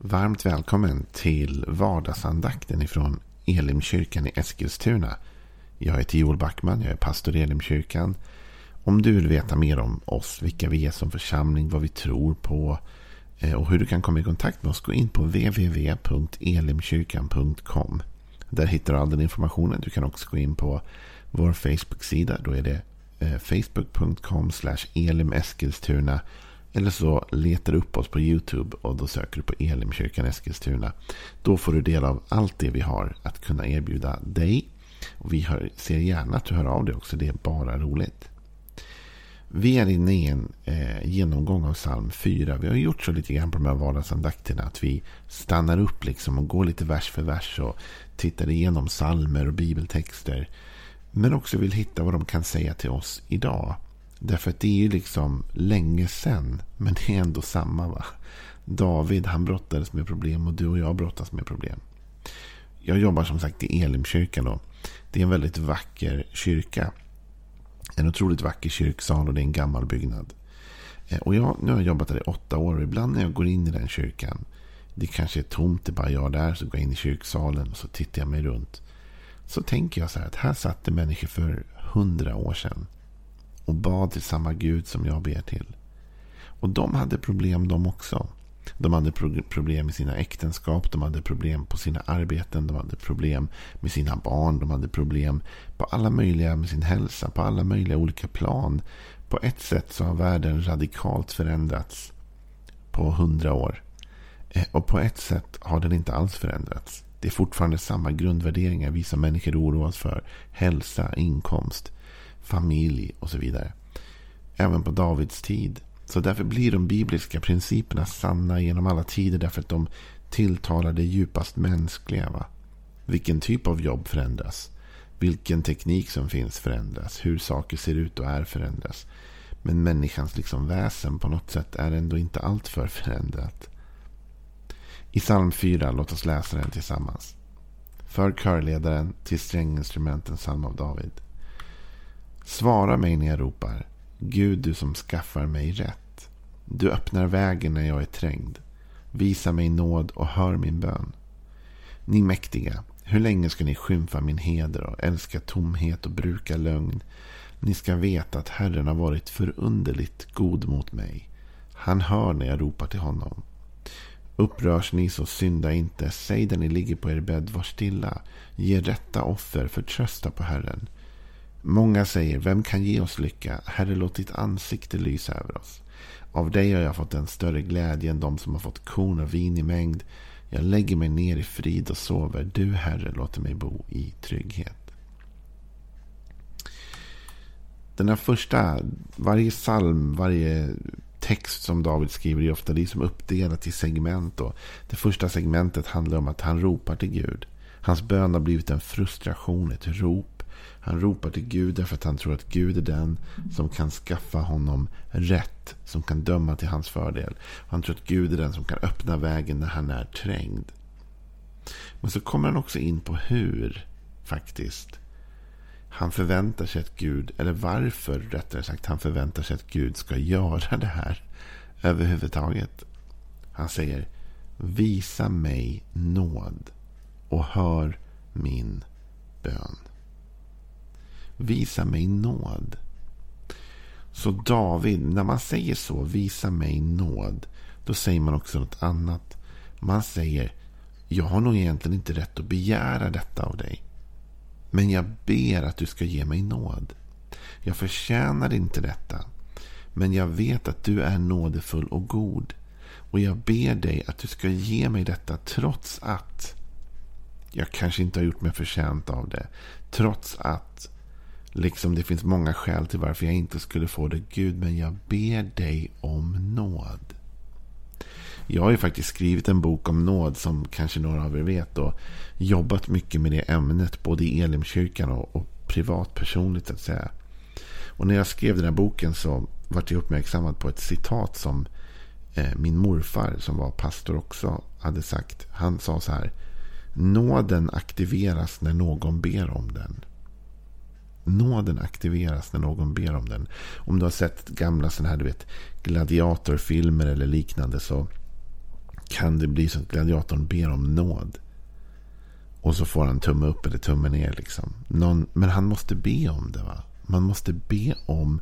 Varmt välkommen till vardagsandakten ifrån Elimkyrkan i Eskilstuna. Jag heter Joel Backman, jag är pastor i Elimkyrkan. Om du vill veta mer om oss, vilka vi är som församling, vad vi tror på eh, och hur du kan komma i kontakt med oss, gå in på www.elimkyrkan.com. Där hittar du all den informationen. Du kan också gå in på vår Facebook-sida. Då är det eh, facebook.com elimeskilstuna. Eller så letar du upp oss på YouTube och då söker du på Elimkyrkan Eskilstuna. Då får du del av allt det vi har att kunna erbjuda dig. Och vi hör, ser gärna att du hör av dig också. Det är bara roligt. Vi är inne i en eh, genomgång av psalm 4. Vi har gjort så lite grann på de här vardagsandakterna. Att vi stannar upp liksom och går lite vers för vers. Och tittar igenom psalmer och bibeltexter. Men också vill hitta vad de kan säga till oss idag. Därför att det är ju liksom länge sen, Men det är ändå samma va. David han brottades med problem och du och jag brottas med problem. Jag jobbar som sagt i Elimkyrkan. Då. Det är en väldigt vacker kyrka. En otroligt vacker kyrksal och det är en gammal byggnad. Eh, och jag, nu har jag jobbat där i åtta år och ibland när jag går in i den kyrkan. Det kanske är tomt, det är bara jag där. Så går jag in i kyrksalen och så tittar jag mig runt. Så tänker jag så här att här satt det människor för hundra år sedan och bad till samma Gud som jag ber till. Och de hade problem de också. De hade problem med sina äktenskap, de hade problem på sina arbeten, de hade problem med sina barn, de hade problem på alla möjliga med sin hälsa, på alla möjliga olika plan. På ett sätt så har världen radikalt förändrats på hundra år. Eh, och på ett sätt har den inte alls förändrats. Det är fortfarande samma grundvärderingar vi som människor oroas för. Hälsa, inkomst, familj och så vidare. Även på Davids tid. Så därför blir de bibliska principerna sanna genom alla tider. Därför att de tilltalar det djupast mänskliga. Va? Vilken typ av jobb förändras? Vilken teknik som finns förändras? Hur saker ser ut och är förändras? Men människans liksom väsen på något sätt är ändå inte alltför förändrat. I psalm 4, låt oss läsa den tillsammans. För körledaren till stränginstrumenten psalm av David. Svara mig när jag ropar. Gud, du som skaffar mig rätt. Du öppnar vägen när jag är trängd. Visa mig nåd och hör min bön. Ni mäktiga, hur länge ska ni skymfa min heder och älska tomhet och bruka lögn? Ni ska veta att Herren har varit förunderligt god mot mig. Han hör när jag ropar till honom. Upprörs ni så synda inte. Säg där ni ligger på er bädd, var stilla. Ge rätta offer, förtrösta på Herren. Många säger, vem kan ge oss lycka? Herre, låt ditt ansikte lysa över oss. Av dig har jag fått en större glädje än de som har fått korn och vin i mängd. Jag lägger mig ner i frid och sover. Du, Herre, låter mig bo i trygghet. Den här första, varje psalm, varje text som David skriver är ofta liksom uppdelat i segment. Och det första segmentet handlar om att han ropar till Gud. Hans bön har blivit en frustration, ett rop han ropar till Gud därför att han tror att Gud är den som kan skaffa honom rätt. Som kan döma till hans fördel. Han tror att Gud är den som kan öppna vägen när han är trängd. Men så kommer han också in på hur, faktiskt. Han förväntar sig att Gud, eller varför rättare sagt, han förväntar sig att Gud ska göra det här överhuvudtaget. Han säger, visa mig nåd och hör min bön. Visa mig nåd. Så David, när man säger så, visa mig nåd. Då säger man också något annat. Man säger, jag har nog egentligen inte rätt att begära detta av dig. Men jag ber att du ska ge mig nåd. Jag förtjänar inte detta. Men jag vet att du är nådefull och god. Och jag ber dig att du ska ge mig detta trots att jag kanske inte har gjort mig förtjänt av det. Trots att Liksom det finns många skäl till varför jag inte skulle få det. Gud, men jag ber dig om nåd. Jag har ju faktiskt skrivit en bok om nåd som kanske några av er vet. Och jobbat mycket med det ämnet. Både i Elimkyrkan och, och privatpersonligt att säga. Och när jag skrev den här boken så var jag uppmärksammad på ett citat som eh, min morfar som var pastor också hade sagt. Han sa så här. Nåden aktiveras när någon ber om den. Nåden aktiveras när någon ber om den. Om du har sett gamla sådana här, du vet, gladiatorfilmer eller liknande så kan det bli så att gladiatorn ber om nåd. Och så får han tumme upp eller tumme ner. Liksom. Någon, men han måste be om det. va? Man måste be om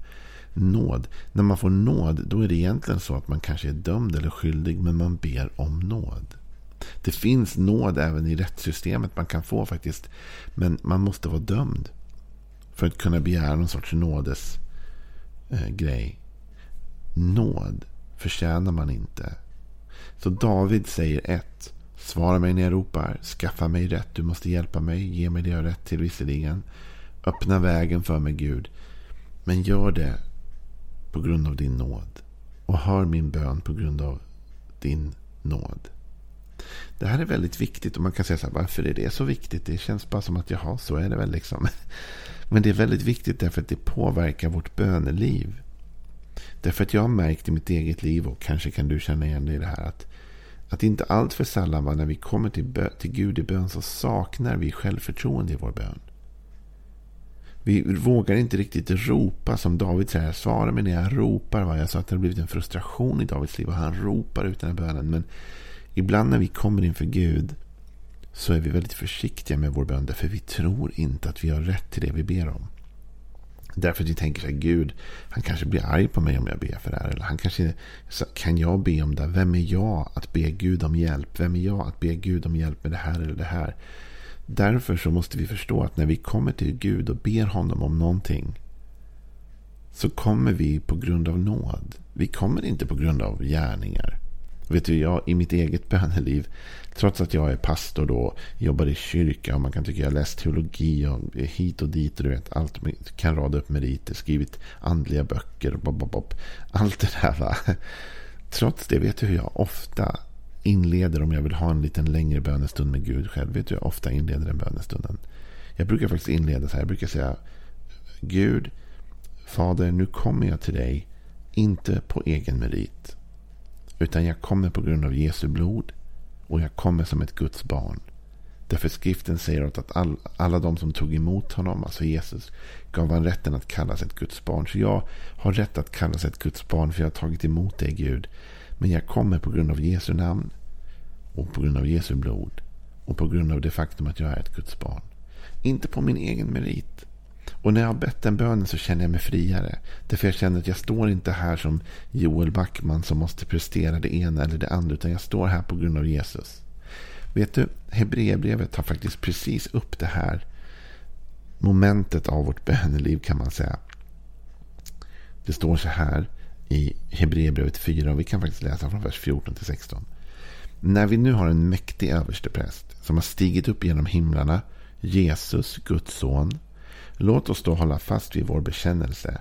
nåd. När man får nåd då är det egentligen så att man kanske är dömd eller skyldig. Men man ber om nåd. Det finns nåd även i rättssystemet man kan få faktiskt. Men man måste vara dömd. För att kunna begära någon sorts nådes eh, grej. Nåd förtjänar man inte. Så David säger ett. Svara mig när jag ropar. Skaffa mig rätt. Du måste hjälpa mig. Ge mig det jag har rätt till visserligen. Öppna vägen för mig Gud. Men gör det på grund av din nåd. Och hör min bön på grund av din nåd. Det här är väldigt viktigt och man kan säga så här, varför är det så viktigt? Det känns bara som att jaha, så är det väl liksom. Men det är väldigt viktigt därför att det påverkar vårt böneliv. Därför att jag har märkt i mitt eget liv och kanske kan du känna igen dig i det här att att inte allt för sällan va, när vi kommer till, till Gud i bön så saknar vi självförtroende i vår bön. Vi vågar inte riktigt ropa som David säger. Svara mig när jag ropar. Va? Jag sa att det har blivit en frustration i Davids liv och han ropar ut den här bönen. Men ibland när vi kommer inför Gud så är vi väldigt försiktiga med vår bön. Därför vi tror inte att vi har rätt till det vi ber om. Därför att vi tänker så här, Gud, han kanske blir arg på mig om jag ber för det här. Eller han kanske, kan jag be om det? Vem är jag att be Gud om hjälp? Vem är jag att be Gud om hjälp med det här eller det här? Därför så måste vi förstå att när vi kommer till Gud och ber honom om någonting. Så kommer vi på grund av nåd. Vi kommer inte på grund av gärningar. Vet du, jag i mitt eget böneliv, trots att jag är pastor då, jobbar i kyrka och man kan tycka jag har läst teologi och hit och dit och du vet, allt kan rada upp meriter, skrivit andliga böcker, bob, bob, bob. allt det där va. Trots det vet du hur jag ofta inleder om jag vill ha en liten längre bönestund med Gud själv. Vet du hur jag ofta inleder den bönestunden? Jag brukar faktiskt inleda så här. Jag brukar säga Gud, Fader, nu kommer jag till dig. Inte på egen merit. Utan jag kommer på grund av Jesu blod. Och jag kommer som ett Guds barn. Därför skriften säger att all, alla de som tog emot honom, alltså Jesus, gav han rätten att kallas ett Guds barn. Så jag har rätt att kallas ett Guds barn för jag har tagit emot dig Gud. Men jag kommer på grund av Jesu namn. Och på grund av Jesu blod. Och på grund av det faktum att jag är ett Guds barn. Inte på min egen merit. Och när jag har bett den bönen så känner jag mig friare. Därför jag känner att jag står inte här som Joel Backman som måste prestera det ena eller det andra. Utan jag står här på grund av Jesus. Vet du, Hebreerbrevet tar faktiskt precis upp det här momentet av vårt böneliv kan man säga. Det står så här i Hebreerbrevet 4 och vi kan faktiskt läsa från vers 14 till 16. När vi nu har en mäktig överstepräst som har stigit upp genom himlarna, Jesus, Guds son, låt oss då hålla fast vid vår bekännelse.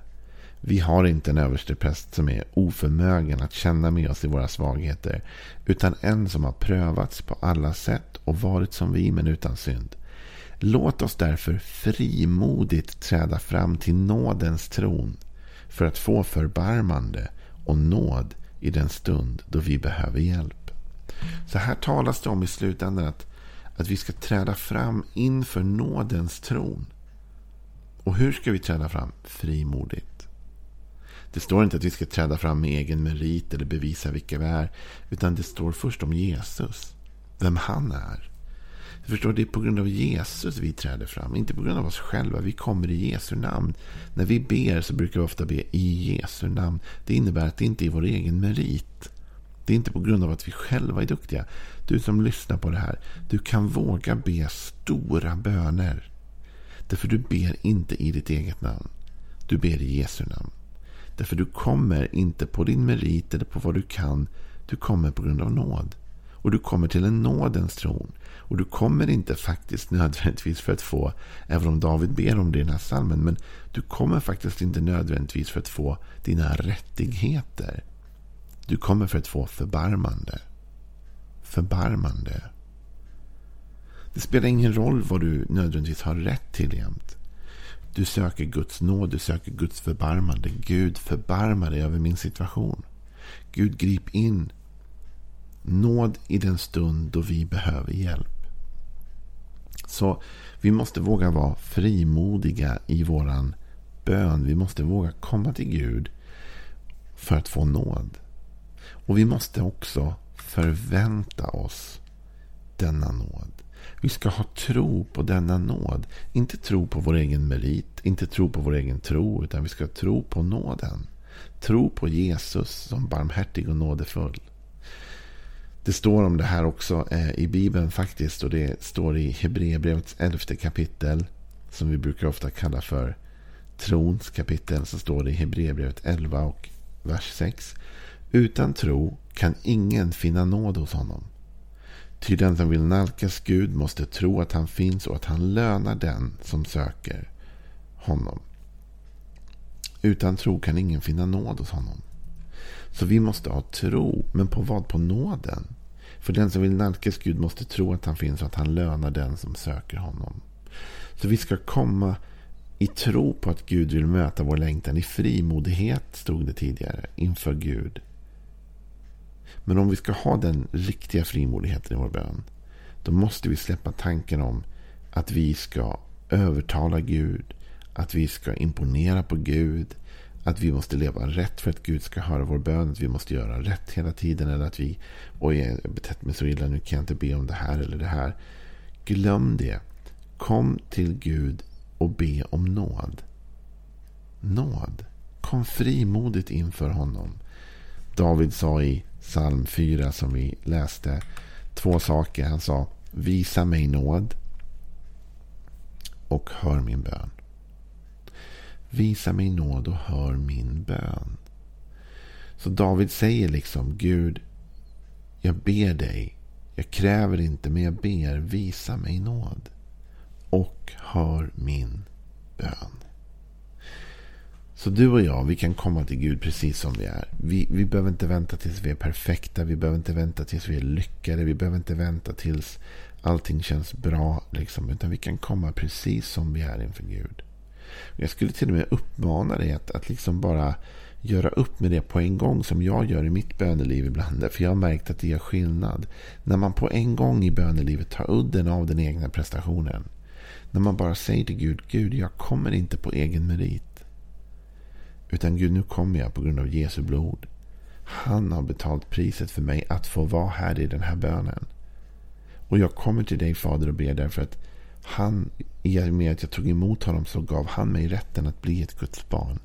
Vi har inte en överstepräst som är oförmögen att känna med oss i våra svagheter, utan en som har prövats på alla sätt och varit som vi men utan synd. Låt oss därför frimodigt träda fram till nådens tron för att få förbarmande och nåd i den stund då vi behöver hjälp. Så här talas det om i slutändan att, att vi ska träda fram inför nådens tron. Och hur ska vi träda fram? Frimodigt. Det står inte att vi ska träda fram med egen merit eller bevisa vilka vi är. Utan det står först om Jesus. Vem han är. Du förstår, det är på grund av Jesus vi träder fram. Inte på grund av oss själva. Vi kommer i Jesu namn. När vi ber så brukar vi ofta be i Jesu namn. Det innebär att det inte är vår egen merit. Det är inte på grund av att vi själva är duktiga. Du som lyssnar på det här. Du kan våga be stora böner. Därför du ber inte i ditt eget namn. Du ber i Jesu namn. Därför du kommer inte på din merit eller på vad du kan. Du kommer på grund av nåd. Och du kommer till en nådens tron. Och du kommer inte faktiskt nödvändigtvis för att få, även om David ber om det i den här salmen, men du kommer faktiskt inte nödvändigtvis för att få dina rättigheter. Du kommer för att få förbarmande. Förbarmande. Det spelar ingen roll vad du nödvändigtvis har rätt till jämt. Du söker Guds nåd, du söker Guds förbarmande. Gud förbarma dig över min situation. Gud grip in. Nåd i den stund då vi behöver hjälp. Så vi måste våga vara frimodiga i våran bön. Vi måste våga komma till Gud för att få nåd. Och vi måste också förvänta oss denna nåd. Vi ska ha tro på denna nåd. Inte tro på vår egen merit, inte tro på vår egen tro, utan vi ska tro på nåden. Tro på Jesus som barmhärtig och nådefull. Det står om det här också eh, i Bibeln faktiskt. Och det står i Hebreerbrevets elfte kapitel. Som vi brukar ofta kalla för trons kapitel. Så står det i Hebreerbrevet 11 och vers 6. Utan tro kan ingen finna nåd hos honom. Ty den som vill nalkas Gud måste tro att han finns och att han lönar den som söker honom. Utan tro kan ingen finna nåd hos honom. Så vi måste ha tro. Men på vad? På nåden. För den som vill nalkas Gud måste tro att han finns och att han lönar den som söker honom. Så vi ska komma i tro på att Gud vill möta vår längtan. I frimodighet stod det tidigare inför Gud. Men om vi ska ha den riktiga frimodigheten i vår bön. Då måste vi släppa tanken om att vi ska övertala Gud. Att vi ska imponera på Gud. Att vi måste leva rätt för att Gud ska höra vår bön. Att vi måste göra rätt hela tiden. Eller att vi, oj jag har betett mig så illa, nu kan jag inte be om det här eller det här. Glöm det. Kom till Gud och be om nåd. Nåd. Kom frimodigt inför honom. David sa i psalm 4 som vi läste två saker. Han sa visa mig nåd och hör min bön. Visa mig nåd och hör min bön. Så David säger liksom Gud, jag ber dig. Jag kräver inte men jag ber, visa mig nåd. Och hör min bön. Så du och jag, vi kan komma till Gud precis som vi är. Vi, vi behöver inte vänta tills vi är perfekta. Vi behöver inte vänta tills vi är lyckade. Vi behöver inte vänta tills allting känns bra. Liksom, utan vi kan komma precis som vi är inför Gud. Jag skulle till och med uppmana dig att, att liksom bara göra upp med det på en gång som jag gör i mitt böneliv ibland. För jag har märkt att det gör skillnad. När man på en gång i bönelivet tar udden av den egna prestationen. När man bara säger till Gud, Gud jag kommer inte på egen merit. Utan Gud, nu kommer jag på grund av Jesu blod. Han har betalt priset för mig att få vara här i den här bönen. Och jag kommer till dig Fader och ber därför att han, i och med att jag tog emot honom så gav han mig rätten att bli ett Guds barn.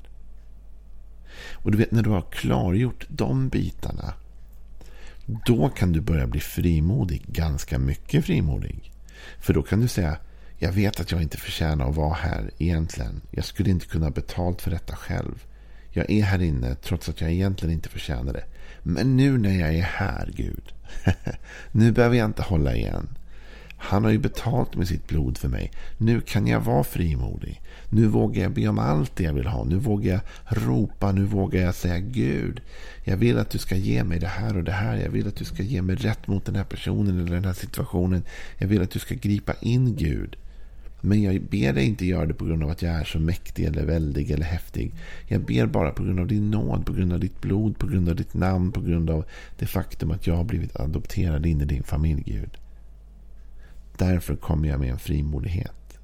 Och du vet när du har klargjort de bitarna. Då kan du börja bli frimodig. Ganska mycket frimodig. För då kan du säga. Jag vet att jag inte förtjänar att vara här egentligen. Jag skulle inte kunna ha betalt för detta själv. Jag är här inne trots att jag egentligen inte förtjänar det. Men nu när jag är här, Gud. nu behöver jag inte hålla igen. Han har ju betalt med sitt blod för mig. Nu kan jag vara frimodig. Nu vågar jag be om allt det jag vill ha. Nu vågar jag ropa. Nu vågar jag säga Gud. Jag vill att du ska ge mig det här och det här. Jag vill att du ska ge mig rätt mot den här personen eller den här situationen. Jag vill att du ska gripa in Gud. Men jag ber dig inte göra det på grund av att jag är så mäktig eller väldig eller häftig. Jag ber bara på grund av din nåd, på grund av ditt blod, på grund av ditt namn, på grund av det faktum att jag har blivit adopterad in i din familj, Gud. Därför kommer jag med en frimodighet.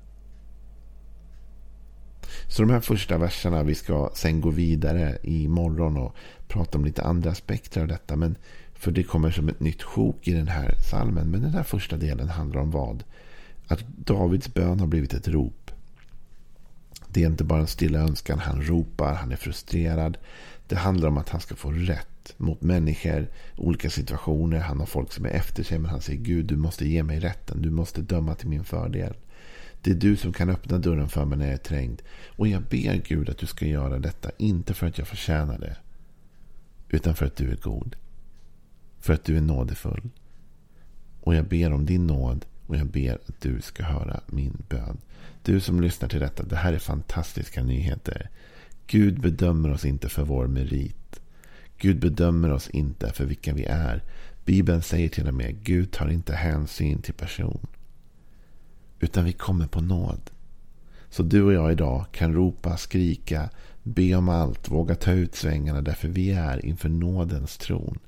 Så de här första verserna, vi ska sen gå vidare imorgon och prata om lite andra aspekter av detta. Men för det kommer som ett nytt sjok i den här salmen. Men den här första delen handlar om vad? Att Davids bön har blivit ett rop. Det är inte bara en stilla önskan. Han ropar, han är frustrerad. Det handlar om att han ska få rätt mot människor, olika situationer. Han har folk som är efter sig, men han säger Gud, du måste ge mig rätten. Du måste döma till min fördel. Det är du som kan öppna dörren för mig när jag är trängd. Och jag ber Gud att du ska göra detta, inte för att jag förtjänar det. Utan för att du är god. För att du är nådefull. Och jag ber om din nåd och jag ber att du ska höra min bön. Du som lyssnar till detta, det här är fantastiska nyheter. Gud bedömer oss inte för vår merit. Gud bedömer oss inte för vilka vi är. Bibeln säger till och med Gud tar inte hänsyn till person. Utan vi kommer på nåd. Så du och jag idag kan ropa, skrika, be om allt, våga ta ut svängarna därför vi är inför nådens tron.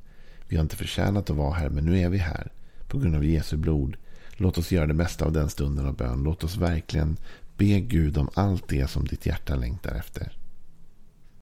Vi har inte förtjänat att vara här men nu är vi här på grund av Jesu blod Låt oss göra det mesta av den stunden av bön. Låt oss verkligen be Gud om allt det som ditt hjärta längtar efter.